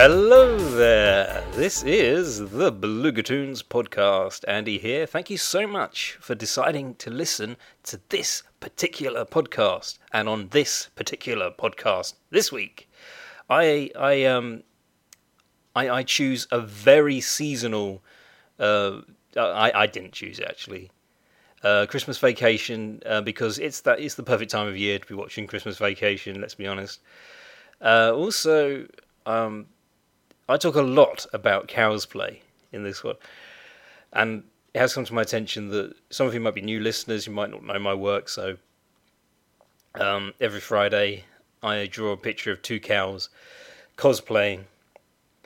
Hello there. This is the Belugatoons podcast. Andy here. Thank you so much for deciding to listen to this particular podcast. And on this particular podcast this week, I I um I, I choose a very seasonal. Uh, I I didn't choose it actually. Uh, Christmas Vacation uh, because it's that it's the perfect time of year to be watching Christmas Vacation. Let's be honest. Uh, also, um, I talk a lot about Cowsplay in this one, and it has come to my attention that some of you might be new listeners, you might not know my work. So um, every Friday, I draw a picture of two cows cosplaying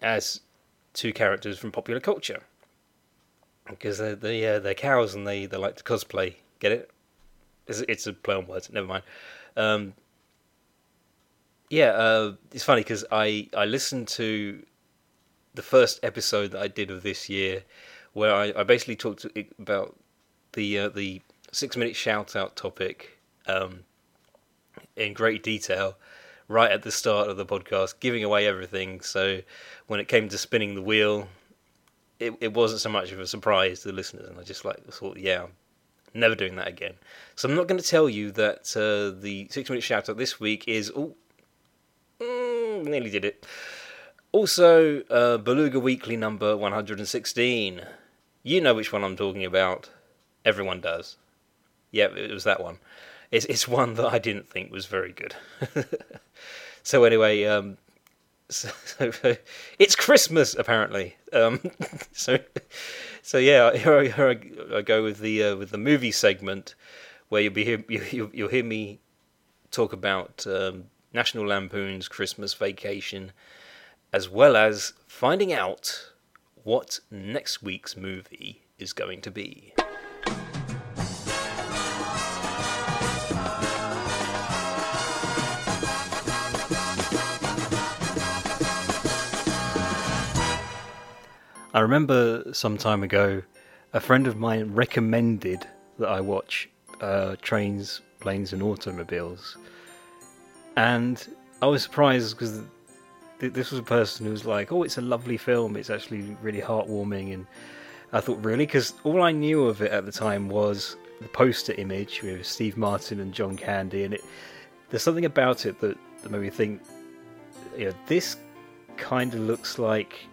as two characters from popular culture because they're they, uh, they're cows and they, they like to cosplay. Get it? It's, it's a play on words. Never mind. Um, yeah, uh, it's funny because I I listened to the first episode that I did of this year, where I, I basically talked about the uh, the six minute shout out topic um, in great detail right at the start of the podcast, giving away everything. So when it came to spinning the wheel, it, it wasn't so much of a surprise to the listeners, and I just like thought, yeah, I'm never doing that again. So I'm not going to tell you that uh, the six minute shout out this week is oh, mm, nearly did it. Also, uh, Beluga Weekly number 116. You know which one I'm talking about. Everyone does. Yeah, it was that one. It's it's one that I didn't think was very good. so anyway, um, so, so, it's Christmas apparently. Um, so so yeah, here I, here I, go with the uh, with the movie segment where you'll be hear, you, you'll hear me talk about um, National Lampoon's Christmas Vacation, as well as finding out what next week's movie is going to be. I remember some time ago, a friend of mine recommended that I watch uh, Trains, Planes, and Automobiles. And I was surprised because th- this was a person who was like, "Oh, it's a lovely film. It's actually really heartwarming." And I thought, really, because all I knew of it at the time was the poster image with Steve Martin and John Candy, and it there's something about it that, that made me think, you know, this kind of looks like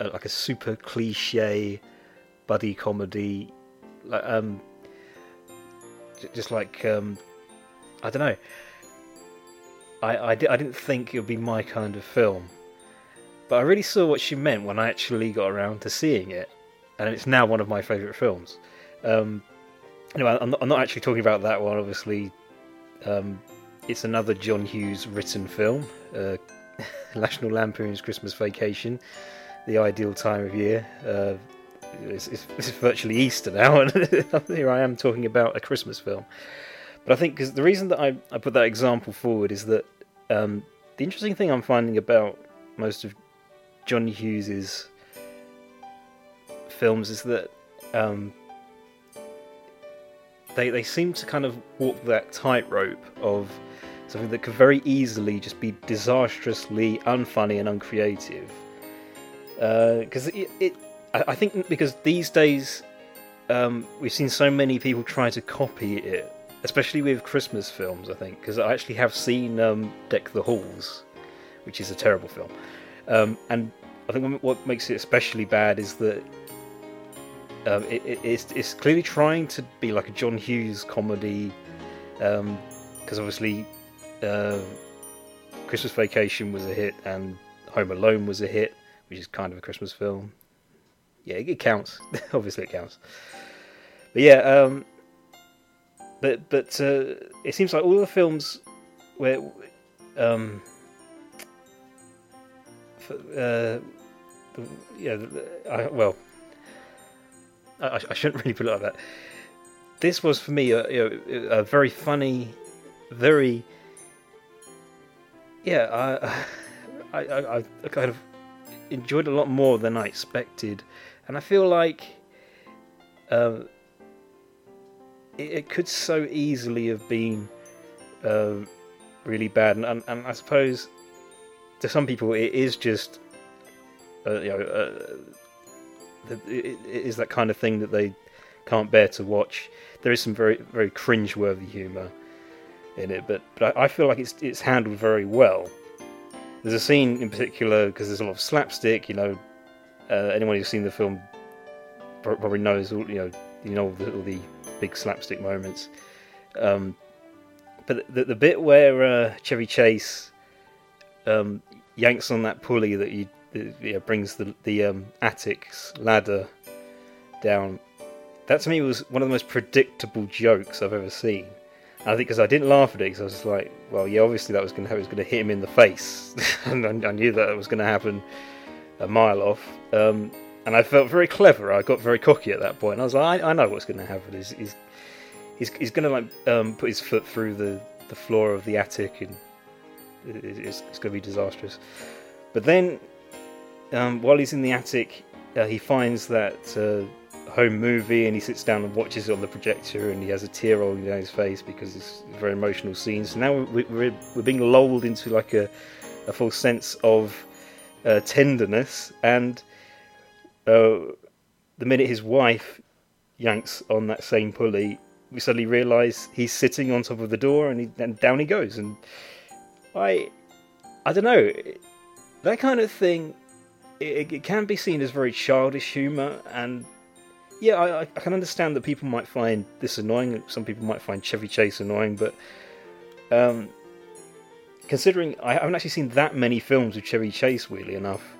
a, like a super cliche buddy comedy, like, um, just like um, I don't know. I, I, I didn't think it would be my kind of film, but I really saw what she meant when I actually got around to seeing it, and it's now one of my favourite films. Um, anyway, I'm not, I'm not actually talking about that one. Obviously, um, it's another John Hughes written film, uh, National Lampoon's Christmas Vacation, the ideal time of year. Uh, it's, it's, it's virtually Easter now, and here I am talking about a Christmas film. But I think because the reason that I, I put that example forward is that um, the interesting thing I'm finding about most of John Hughes's films is that um, they they seem to kind of walk that tightrope of something that could very easily just be disastrously unfunny and uncreative. Because it, it, I I think because these days um, we've seen so many people try to copy it, especially with Christmas films. I think because I actually have seen um, Deck the Halls, which is a terrible film, um, and I think what makes it especially bad is that um, it, it, it's, it's clearly trying to be like a John Hughes comedy, because obviously uh, Christmas Vacation was a hit and Home Alone was a hit, which is kind of a Christmas film. yeah, it counts. Obviously, it counts. But yeah, um, but but uh, it seems like all the films where um, uh, yeah, I, well, I, I, shouldn't really put it like that. This was for me a, a very funny, very yeah, I, I, I kind of enjoyed a lot more than I expected, and I feel like um, it, it, could so easily have been uh, really bad, and, and, and, I suppose to some people it is just uh, you know uh, it, it is that kind of thing that they can't bear to watch. There is some very very cringe-worthy humour in it, but but I feel like it's it's handled very well. There's a scene in particular because there's a lot of slapstick. You know, uh, anyone who's seen the film probably knows you know you know all the, all the big slapstick moments. Um, but the, the bit where uh, Chevy Chase um, yanks on that pulley that you know, brings the the um, attic's ladder down, that to me was one of the most predictable jokes I've ever seen. I think because I didn't laugh at it because I was just like, well, yeah, obviously that was going to was going to hit him in the face, and I, I, knew that it was going to happen a mile off. Um, and I felt very clever. I got very cocky at that point. And I was like, I, I know what's going to happen. He's he's he's, he's going to like um, put his foot through the, the floor of the attic, and it's, it's going to be disastrous. But then, um, while he's in the attic, uh, he finds that. Uh, home movie and he sits down and watches it on the projector and he has a tear rolling down his face because it's a very emotional scene. So now we're, we're, we're being lulled into like a, a full sense of uh, tenderness and uh, the minute his wife yanks on that same pulley, we suddenly realise he's sitting on top of the door and, he, and down he goes. And I, I don't know, that kind of thing. It, it can be seen as very childish humour, and yeah, I, I, can understand that people might find this annoying. Some people might find Chevy Chase annoying, but um, considering I haven't actually seen that many films with Chevy Chase, weirdly enough.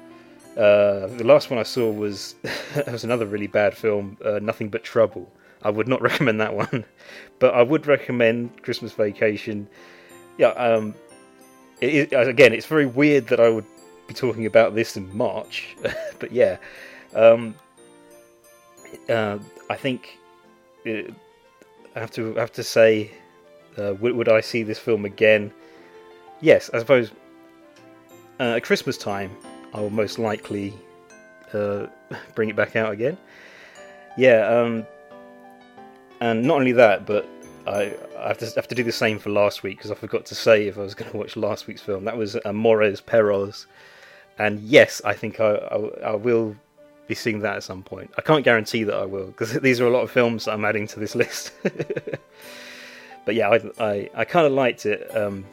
Uh, the last one I saw was was another really bad film, uh, Nothing But Trouble. I would not recommend that one, but I would recommend Christmas Vacation. Yeah, um, it, it, again, it's very weird that I would be talking about this in March, but yeah. Um, uh, I think it, uh, I have to have to say, uh, would, would, I see this film again? Yes, I suppose. Uh, at Christmas time, I will most likely uh, bring it back out again. Yeah, um, and not only that, but I, I have to have to do the same for last week because I forgot to say if I was going to watch last week's film. That was Amores Perros, and yes, I think I, I, I will be seeing that at some point. I can't guarantee that I will because these are a lot of films that I'm adding to this list. but yeah, I I, I kind of liked it, um,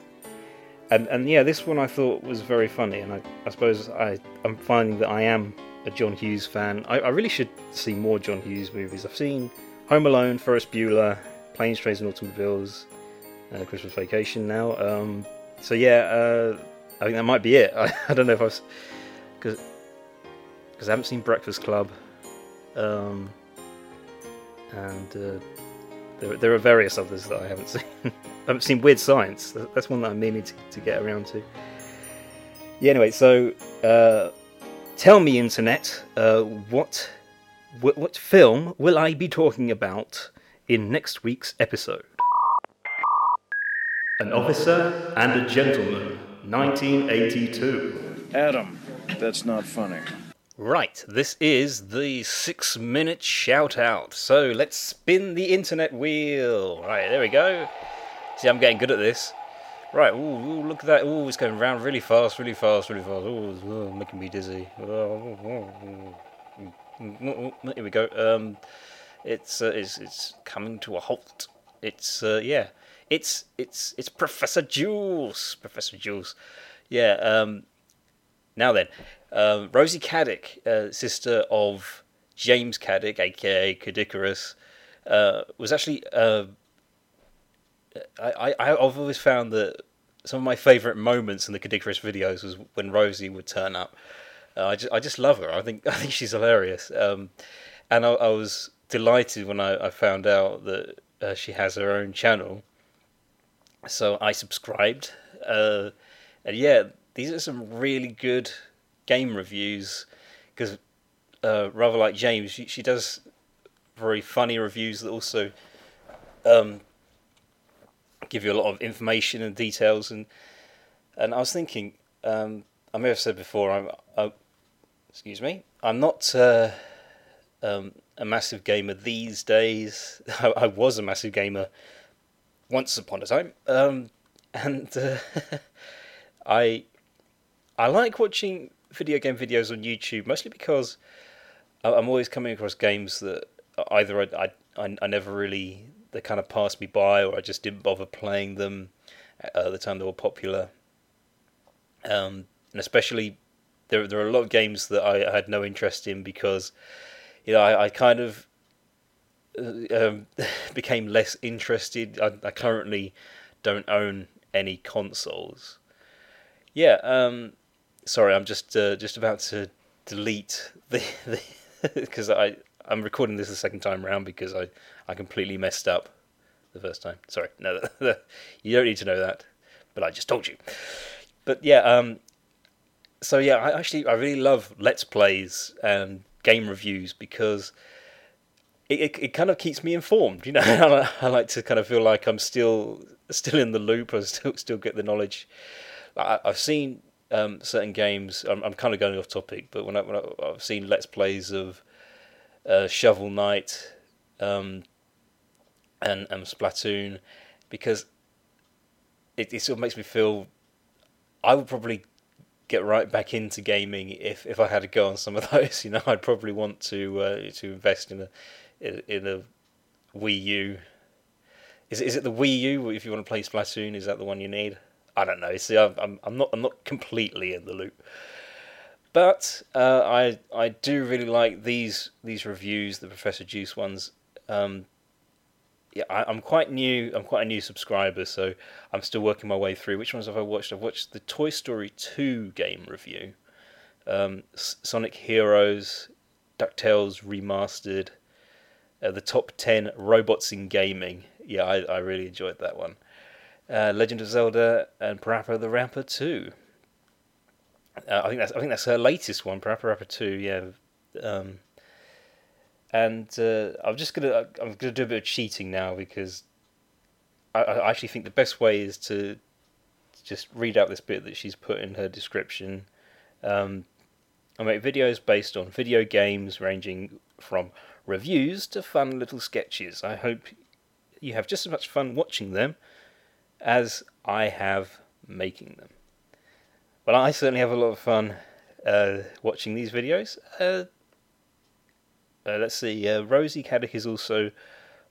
and and yeah, this one I thought was very funny, and I, I suppose I I'm finding that I am a John Hughes fan. I, I really should see more John Hughes movies. I've seen Home Alone, Ferris Bueller, Planes, Trains and Automobiles, uh, Christmas Vacation now. Um, so yeah, uh, I think that might be it. I, I don't know if I was because because I haven't seen Breakfast Club, um, and uh, there, there, are various others that I haven't seen. I haven't seen Weird Science. That's one that I'm meaning to, to get around to. Yeah. Anyway, so uh, tell me, internet, uh, what, what what film will I be talking about in next week's episode? An Officer and a Gentleman, 1982. Adam, that's not funny. Right, this is the six minute shout out. So let's spin the internet wheel. Right, there we go. See, I'm getting good at this. Right, ooh, ooh look at that. Ooh, it's going round really fast, really fast, really fast. Ooh, it's oh, making me dizzy. Here we go. Um, it's, uh, it's it's coming to a halt. It's uh, yeah, it's it's it's Professor Jules. Professor Jules. Yeah. Um, now then, um, Rosie Caddick, uh, sister of James Caddick, aka Caddicarus, uh, was actually. Uh, I, I, I've always found that some of my favourite moments in the Caddicarus videos was when Rosie would turn up. Uh, I just I just love her. I think I think she's hilarious. Um, and I, I was delighted when I, I found out that uh, she has her own channel. So I subscribed. Uh, and yeah, these are some really good game reviews because uh, rather like James, she, she does very funny reviews that also um, give you a lot of information and details. And and I was thinking, um, I may have said before, I'm, I, excuse me, I'm not uh, um, a massive gamer these days. I, I, was a massive gamer once upon a time, um, and uh, I I like watching video game videos on YouTube mostly because I'm always coming across games that either I, I, I never really they kind of passed me by or I just didn't bother playing them at the time they were popular. Um, and especially there there are a lot of games that I, I had no interest in because you know I, I kind of uh, um, became less interested. I, I, currently don't own any consoles. Yeah, um, sorry, I'm just uh, just about to delete the because I I'm recording this the second time around because I I completely messed up the first time. Sorry, no, you don't need to know that, but I just told you. But yeah, um, so yeah, I actually I really love let's plays and game reviews because it, it, it kind of keeps me informed. You know, I, like to kind of feel like I'm still still in the loop. I still still get the knowledge. I, have seen um, certain games. I'm, I'm, kind of going off topic, but when, I, when I, have seen let's plays of uh, Shovel Knight um, and Splatoon, because it, it sort of makes me feel I would probably get right back into gaming if, if I had to go on some of those. You know, I'd probably want to uh, to invest in a in a Wii U. Is is it the Wii U if you want to play Splatoon? Is that the one you need? I don't know. See, I'm I'm not I'm not completely in the loop, but uh, I I do really like these these reviews, the Professor Juice ones. Um, yeah, I, am quite new. I'm quite a new subscriber, so I'm still working my way through. Which ones have I watched? I've watched the Toy Story 2 game review, um, Sonic Heroes, DuckTales Remastered, uh, the top 10 robots in gaming. Yeah, I, I really enjoyed that one. Uh, Legend of Zelda and Parappa the Rapper 2. Uh, I think that's I think that's her latest one, Parappa Rapper 2. Yeah. Um, and uh, I'm just gonna I'm gonna do a bit of cheating now because I, I actually think the best way is to just read out this bit that she's put in her description. Um, I make videos based on video games ranging from reviews to fun little sketches. I hope you have just as much fun watching them as I have making them. Well, I certainly have a lot of fun uh, watching these videos. Uh, uh, let's see. Uh, Rosie Caddick is also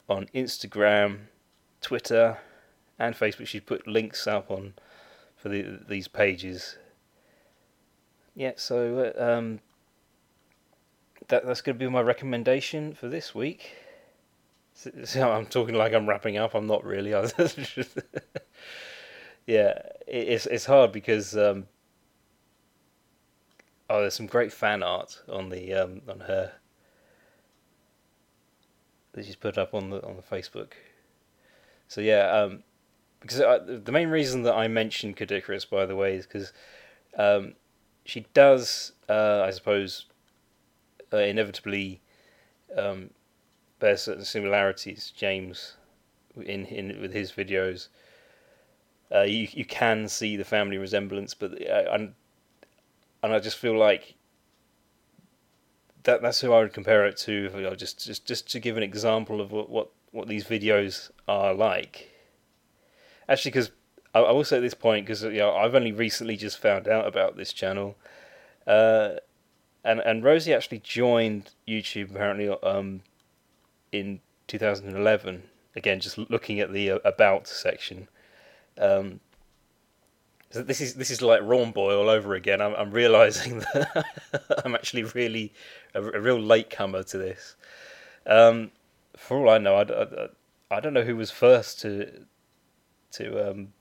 on Instagram, Twitter, and Facebook. She's put links up on for the, these pages. Yeah, so uh, um, that that's going to be my recommendation for this week. So I'm talking like I'm wrapping up. I'm not really. yeah, it's it's hard because um, oh, there's some great fan art on the um, on her that she's put up on the on the Facebook. So yeah, um, because I, the main reason that I mentioned Caddicarus, by the way, is because um, she does, uh, I suppose, uh, inevitably um, bear certain similarities. James, in in with his videos, uh, you you can see the family resemblance, but uh, and and I just feel like that that's who I would compare it to. You know, just just just to give an example of what what, what these videos are like. Actually, because I, I will say at this point because you know I've only recently just found out about this channel, uh, and and Rosie actually joined YouTube apparently um, in 2011. Again, just looking at the uh, about section. Um, this is this is like Rawn Boy all over again. I'm, I'm realizing that I'm actually really a, a, real latecomer to this. Um, for all I know, I, I, I, don't know who was first to to um,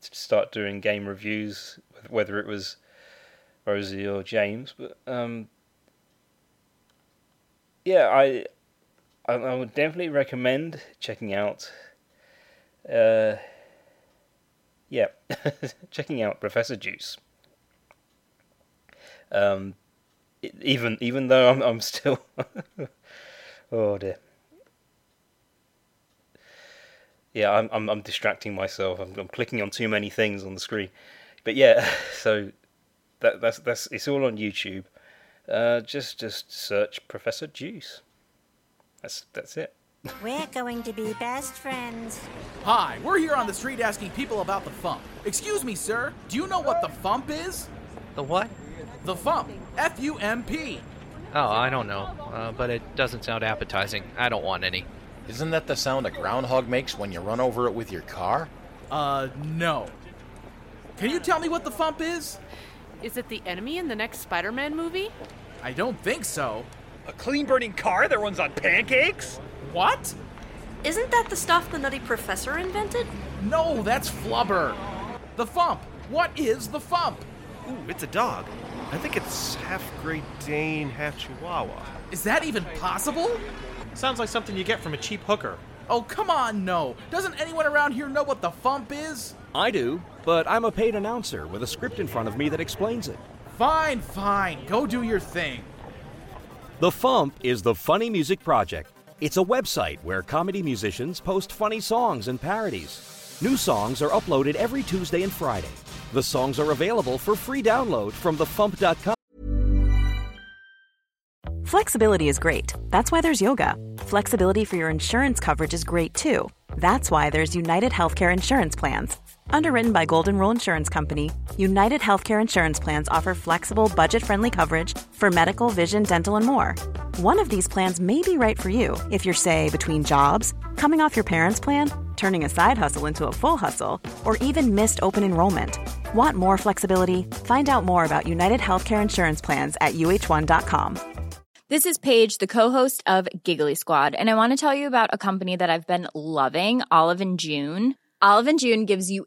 to start doing game reviews. Whether it was Rosie or James, but um, yeah, I, I, would definitely recommend checking out. Uh, yeah, checking out Professor Juice. Um, even even though I'm I'm still oh dear. Yeah, I'm I'm I'm distracting myself. I'm I'm clicking on too many things on the screen. But yeah, so that that's that's it's all on YouTube. Uh, just just search Professor Juice. That's that's it. We're going to be best friends. Hi, we're here on the street asking people about the Fump. Excuse me, sir, do you know what the Fump is? The what? The Fump. F U M P. Oh, I don't know, uh, but it doesn't sound appetizing. I don't want any. Isn't that the sound a groundhog makes when you run over it with your car? Uh, no. Can you tell me what the Fump is? Is it the enemy in the next Spider Man movie? I don't think so. A clean burning car that runs on pancakes? What? Isn't that the stuff the Nutty Professor invented? No, that's Flubber. The Fump. What is the Fump? Ooh, it's a dog. I think it's half Great Dane, half Chihuahua. Is that even possible? Sounds like something you get from a cheap hooker. Oh, come on, no. Doesn't anyone around here know what the Fump is? I do, but I'm a paid announcer with a script in front of me that explains it. Fine, fine. Go do your thing. The Fump is the Funny Music Project. It's a website where comedy musicians post funny songs and parodies. New songs are uploaded every Tuesday and Friday. The songs are available for free download from thefump.com. Flexibility is great. That's why there's yoga. Flexibility for your insurance coverage is great too. That's why there's United Healthcare Insurance Plans. Underwritten by Golden Rule Insurance Company, United Healthcare Insurance Plans offer flexible, budget friendly coverage for medical, vision, dental, and more. One of these plans may be right for you if you're, say, between jobs, coming off your parents' plan, turning a side hustle into a full hustle, or even missed open enrollment. Want more flexibility? Find out more about United Healthcare Insurance Plans at uh1.com. This is Paige, the co-host of Giggly Squad, and I want to tell you about a company that I've been loving, Olive and June. Olive and June gives you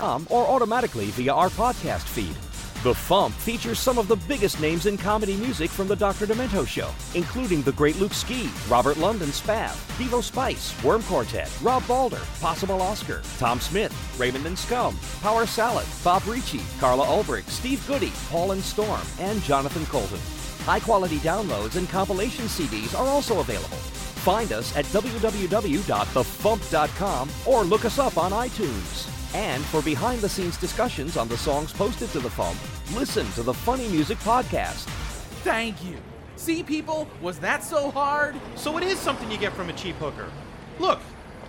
Um, or automatically via our podcast feed. The Fump features some of the biggest names in comedy music from the Dr. Demento Show, including the great Luke Ski, Robert London Spav, Devo Spice, Worm Quartet, Rob Balder, Possible Oscar, Tom Smith, Raymond and Scum, Power Salad, Bob Ricci, Carla Ulbrich, Steve Goodie, Paul and Storm, and Jonathan Coulton. High quality downloads and compilation CDs are also available. Find us at www.thefump.com or look us up on iTunes. And for behind the scenes discussions on the songs posted to the Fump, listen to the Funny Music Podcast. Thank you. See, people, was that so hard? So it is something you get from a cheap hooker. Look,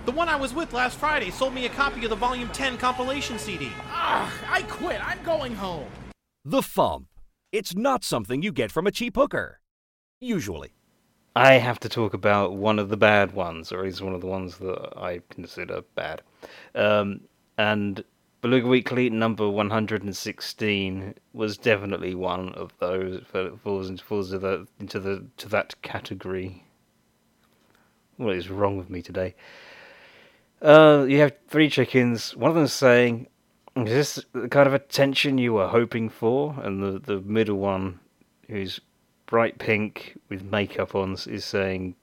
the one I was with last Friday sold me a copy of the Volume 10 compilation CD. Ugh, I quit. I'm going home. The Fump. It's not something you get from a cheap hooker. Usually. I have to talk about one of the bad ones, or least one of the ones that I consider bad. Um, and Beluga Weekly number 116 was definitely one of those that falls into falls into the, into the to that category. What is wrong with me today? Uh, you have three chickens. One of them is saying, "Is this the kind of attention you were hoping for?" And the the middle one, who's bright pink with makeup on, is saying,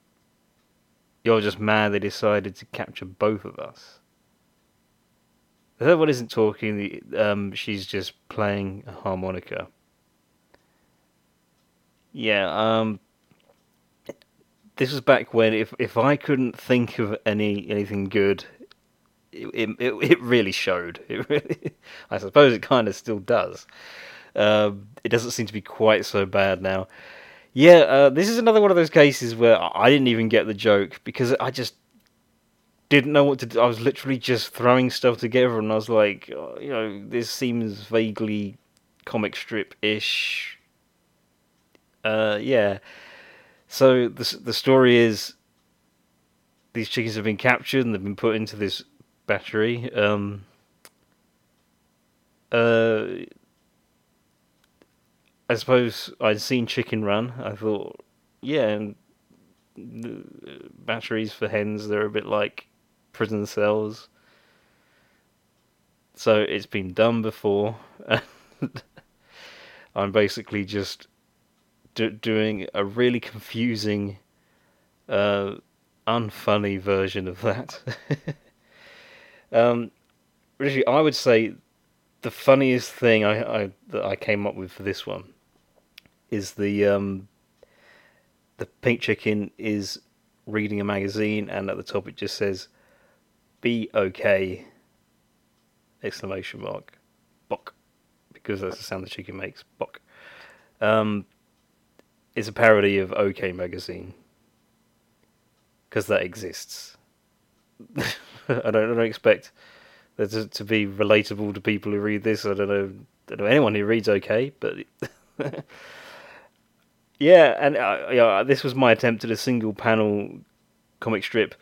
"You're just mad they decided to capture both of us." The third one isn't talking. Um, she's just playing a harmonica. Yeah. Um. This was back when if if I couldn't think of any anything good, it it, it really showed. It really, I suppose it kind of still does. Um, it doesn't seem to be quite so bad now. Yeah, uh, this is another one of those cases where I didn't even get the joke because I just didn't know what to do. I was literally just throwing stuff together, and I was like, oh, you know, this seems vaguely comic strip ish. Uh, yeah. So the the story is these chickens have been captured and they've been put into this battery. Um, uh, I suppose I'd seen Chicken Run. I thought, yeah, batteries for hens, they're a bit like prison cells. So it's been done before. I'm basically just do- doing a really confusing, uh, unfunny version of that. um, really, I would say the funniest thing I, I that I came up with for this one is the um, the pink chicken is reading a magazine, and at the top it just says "Be okay!" exclamation mark, bok, because that's the sound the chicken makes, bok. Um, it's a parody of OK magazine because that exists. I don't, I don't expect that to, to be relatable to people who read this. I don't know, I don't know anyone who reads OK, but yeah, and uh, yeah, this was my attempt at a single panel comic strip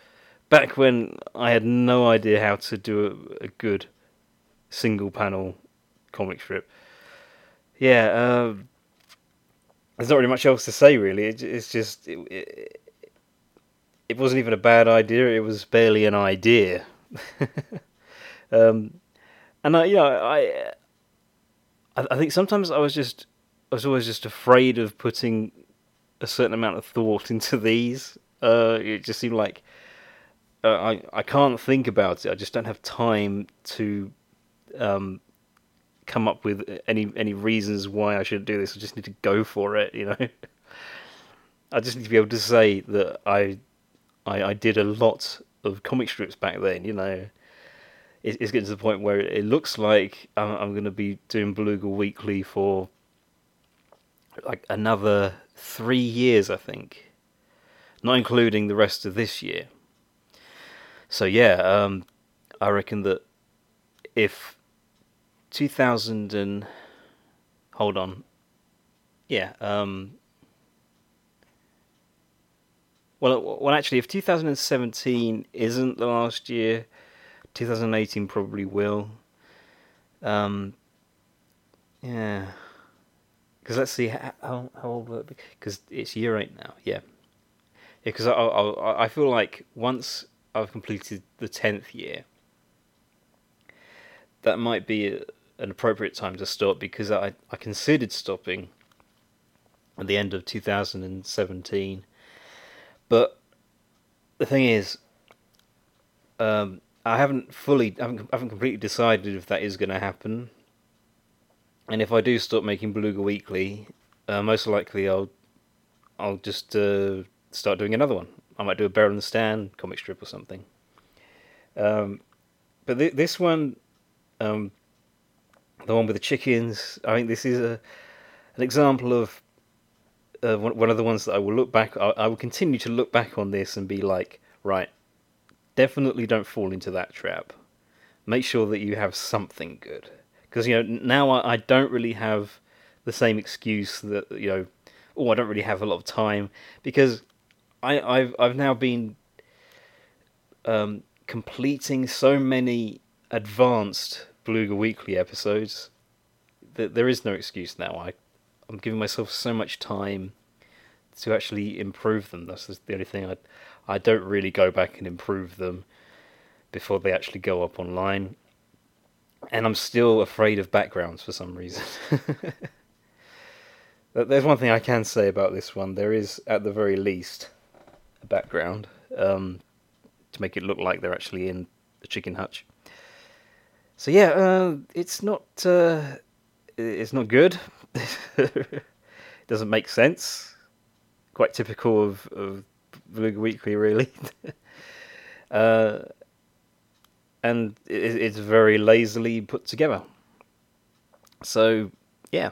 back when I had no idea how to do a, a good single panel comic strip. Yeah, uh, there's not really much else to say. Really, it, it's just it, it, it, wasn't even a bad idea. It was barely an idea. um, and I, you know, I, I think sometimes I was just I was always just afraid of putting a certain amount of thought into these. Uh, it just seemed like uh, I I can't think about it. I just don't have time to um, come up with any any reasons why I should do this. I just need to go for it. You know, I just need to be able to say that I I, I did a lot of comic strips back then. You know, it, it's getting to the point where it, looks like I'm, I'm going to be doing Beluga Weekly for like another three years, I think, not including the rest of this year. So yeah, um, I reckon that if 2000 and hold on, yeah, um, well, well, actually, if 2017 isn't the last year, 2018 probably will. Um, yeah. Because let's see how how, old will it be? Because it's year eight now. Yeah. Yeah. Because I, I I feel like once I've completed the tenth year, that might be an appropriate time to stop because I I considered stopping at the end of 2017, but the thing is, um, I haven't fully, I haven't, I haven't completely decided if that is going to happen. And if I do stop making Beluga Weekly, uh, most likely I'll I'll just uh, start doing another one. I might do a on the Stand comic strip or something. Um, but th- this one, um, the one with the chickens, I think this is a an example of uh, one of the ones that I will look back. I, I will continue to look back on this and be like, right, definitely don't fall into that trap. Make sure that you have something good because you know now I, I don't really have the same excuse that you know oh I don't really have a lot of time because I I've I've now been um, completing so many advanced Beluga Weekly episodes that there is no excuse now. I I'm giving myself so much time to actually improve them. That's the only thing I I don't really go back and improve them before they actually go up online and I'm still afraid of backgrounds for some reason. There's one thing I can say about this one. There is, at the very least, a background um, to make it look like they're actually in the chicken hutch. So yeah, uh, it's not uh, it's not good. it doesn't make sense. Quite typical of of Weekly, really. uh, and it's very lazily put together. So, yeah,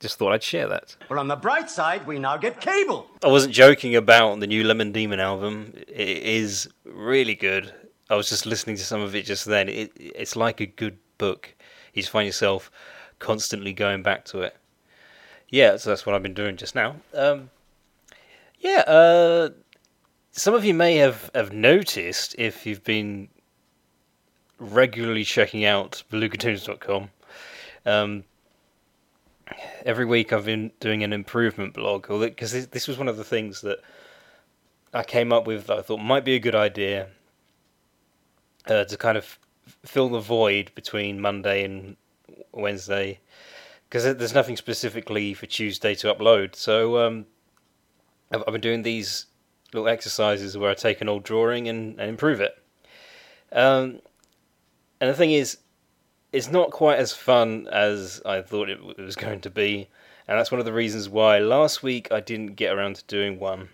just thought I'd share that. Well, on the bright side, we now get cable. I wasn't joking about the new Lemon Demon album. It is really good. I was just listening to some of it just then. It, it's like a good book. You just find yourself constantly going back to it. Yeah, so that's what I've been doing just now. Um, yeah, uh, some of you may have, have noticed if you've been regularly checking out belugatoons.com. Um, every week I've been doing an improvement blog because this, this was one of the things that I came up with that I thought might be a good idea uh, to kind of fill the void between Monday and Wednesday because there's nothing specifically for Tuesday to upload. So um, I've, I've, been doing these little exercises where I take an old drawing and, and improve it. Um, and the thing is, it's not quite as fun as I thought it was going to be, and that's one of the reasons why last week I didn't get around to doing one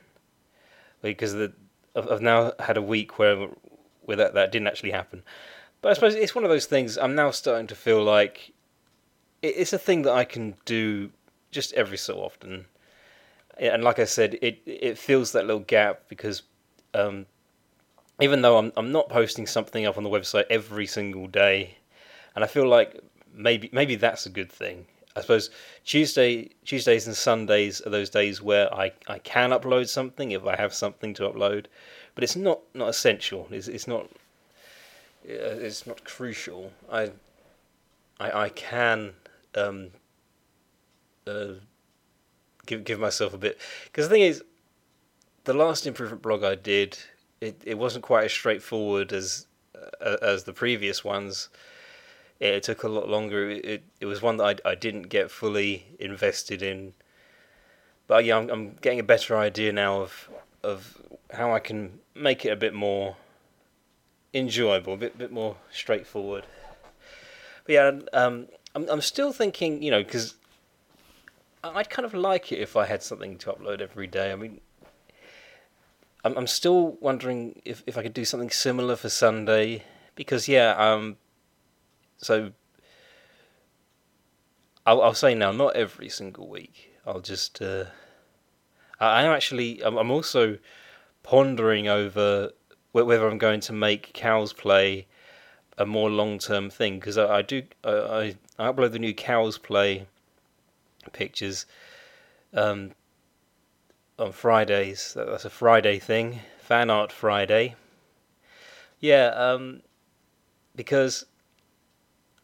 because the, I've now had a week where where that, that didn't actually happen. But I suppose it's one of those things. I'm now starting to feel like it's a thing that I can do just every so often, and like I said, it it fills that little gap because um, even though I'm I'm not posting something up on the website every single day, and I feel like maybe maybe that's a good thing. I suppose Tuesday Tuesdays and Sundays are those days where I, I can upload something if I have something to upload, but it's not not essential. It's it's not it's not crucial. I I I can um uh, give give myself a bit because the thing is the last improvement blog I did it, it wasn't quite as straightforward as uh, as the previous ones. It, it took a lot longer. It, it, it was one that I, I didn't get fully invested in. But yeah, I'm, I'm getting a better idea now of of how I can make it a bit more enjoyable, a bit bit more straightforward. But yeah, um, I'm I'm still thinking, you know, because I'd kind of like it if I had something to upload every day. I mean, I'm I'm still wondering if, if I could do something similar for Sunday because yeah, um, so I'll I'll say now, not every single week. I'll just uh, I am actually I'm, I'm also pondering over whether I'm going to make Cowsplay a more long term thing because I, I, do I, I upload the new Cowsplay pictures um, on Fridays. That's a Friday thing. Fan art Friday. Yeah, um, because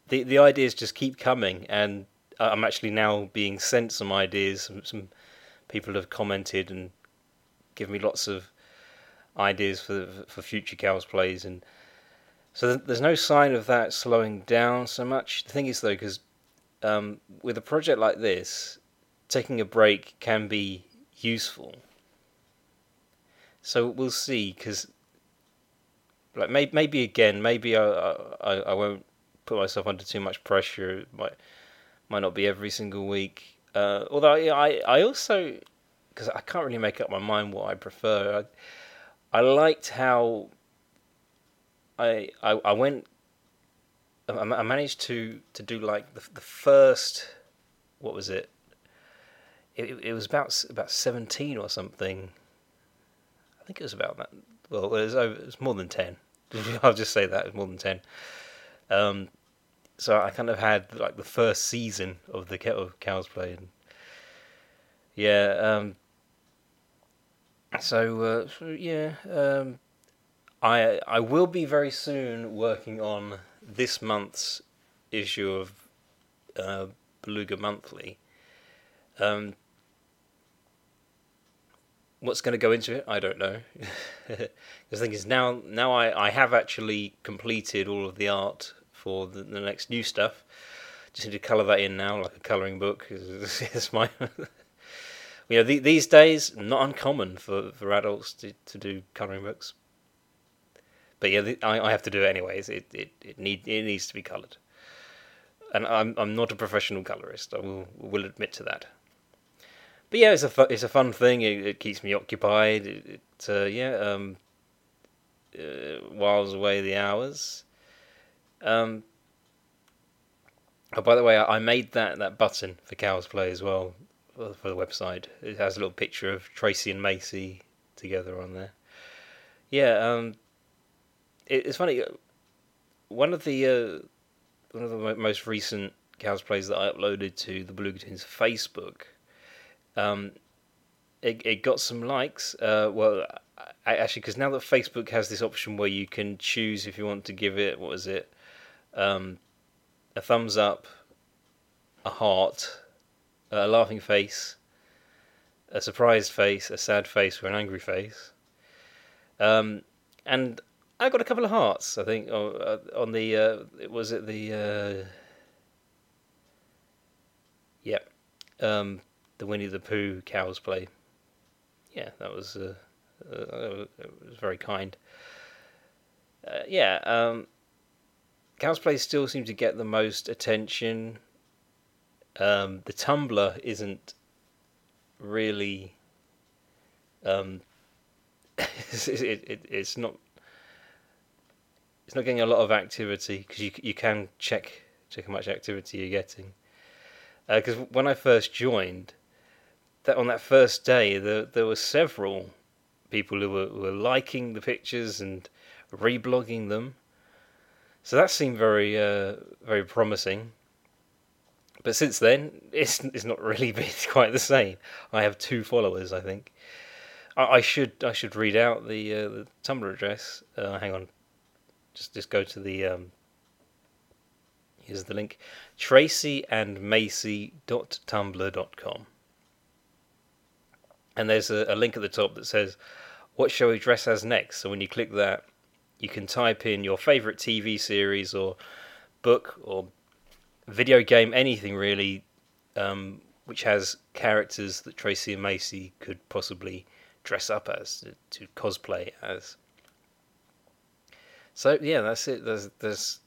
the the ideas just keep coming, and I'm actually now being sent some ideas. Some, some people have commented and given me lots of ideas for for future Cowsplays, and so there's no sign of that slowing down so much. The thing is though, because um, with a project like this, taking a break can be useful. So we'll see, because like maybe, maybe again, maybe I, I I won't put myself under too much pressure. It might might not be every single week. Uh, although I I also because I can't really make up my mind what I prefer. I I liked how I I, I went. I, managed to, to do like the, the first, what was it? It, it was about about seventeen or something. I think it was about that. Well, it was, over, it was more than ten. I'll just say that it was more than ten. Um, so I kind of had like the first season of the of Cowsplay, and yeah. Um, so, uh, so yeah, um, I I will be very soon working on this month's issue of uh, Beluga Monthly. Um, what's going to go into it, I don't know. the thing is, now now I, I have actually completed all of the art for the, the next new stuff. Just need to colour that in now, like a colouring book. it's my. you know, the, these days, not uncommon for, for adults to, to do colouring books. But yeah, the, I, I have to do it anyways. It it it need it needs to be coloured, and I'm I'm not a professional colourist. I will will admit to that but yeah, it's a fu- it's a fun thing. It, it keeps me occupied. It, it uh, yeah, um, uh, whiles away the hours. Um, Oh, by the way, I I made that, that button for Cowsplay as well for the website. It has a little picture of Tracy and Macy together on there. Yeah, um, it, it's funny. uh, One of the uh, one of the most recent Cowsplays that I uploaded to the Blue Tunes Facebook, um, it, it got some likes. Uh, well, I, actually, because now that Facebook has this option where you can choose if you want to give it, what is it, um, a thumbs up, a heart, a laughing face, a surprised face, a sad face, or an angry face. Um, and I got a couple of hearts. I think uh, on the uh, was it the uh, yep um, the Winnie the Pooh Cowsplay. Yeah, that was uh, uh, it was very kind. Uh, yeah, um, Cowsplay still seem to get the most attention. Um, the Tumblr isn't really. Um, it, it, it, it's not it's not getting a lot of activity because you you can check check how much activity you're getting. Because when I first joined, that on that first day there there were several people who were, who were liking the pictures and reblogging them. So that seemed very uh, very promising. But since then, it's it's not really been quite the same. I have two followers, I think. I, I should I should read out the uh, the Tumblr address. Uh, hang on, just just go to the um, here's the link tracyandmacy.tumblr.com and there's a, a link at the top that says what shall we dress as next so when you click that you can type in your favorite tv series or book or video game anything really um, which has characters that tracy and macy could possibly dress up as to, to cosplay as so yeah, that's it. There's there's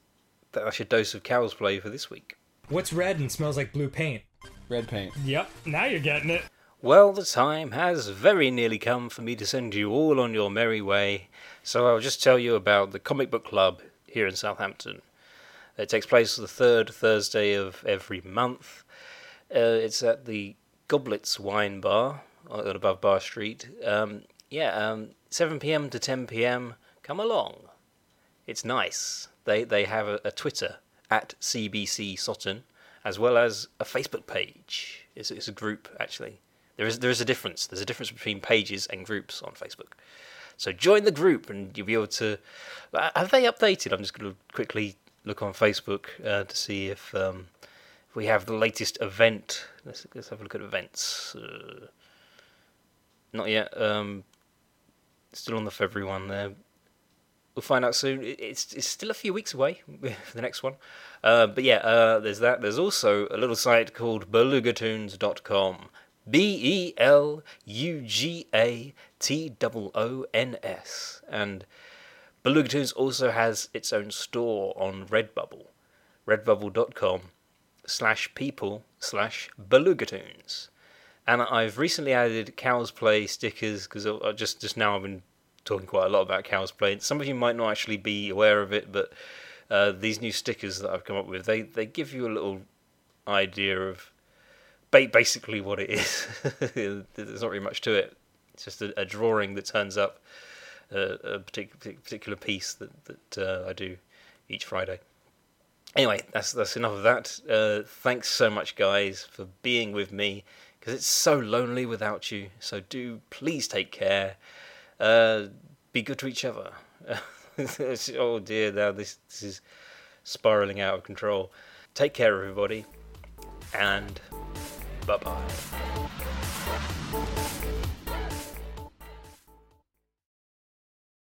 that's your dose of Cowsplay for this week. What's red and smells like blue paint? Red paint. Yep, now you're getting it. Well, the time has very nearly come for me to send you all on your merry way, so I'll just tell you about the Comic Book Club here in Southampton. It takes place the third Thursday of every month. Uh, it's at the Goblets Wine Bar on above Bar Street. Um, yeah, um, 7 p.m. to 10 p.m. Come along. It's nice. They they have a, a Twitter at CBC Sutton, as well as a Facebook page. It's, it's a group actually. There is there is a difference. There's a difference between pages and groups on Facebook. So join the group and you'll be able to. uh, Have they updated? I'm just going to quickly look on Facebook uh, to see if um, if we have the latest event. Let's let's have a look at events. Uh, not yet. Um, still on the February one there. We'll find out soon. It's it's still a few weeks away for the next one. Uh, but yeah, uh, there's that. There's also a little site called belugatoons.com. B E L U G A T O O N S. And Belugatoons also has its own store on Redbubble. Redbubble.com slash people slash Belugatoons. And I've recently added Cowsplay stickers because just just now I've been talking quite a lot about Cowsplay. Some of you might not actually be aware of it, but uh, these new stickers that I've come up with, they, they give you a little idea of basically what it is. There's not really much to it. It's just a, a drawing that turns up uh, a partic- particular piece that that uh, I do each Friday. Anyway, that's that's enough of that. Uh, thanks so much, guys, for being with me because it's so lonely without you. So do please take care. Uh, be good to each other. oh dear, now this this is spiraling out of control. Take care, everybody, and bye bye.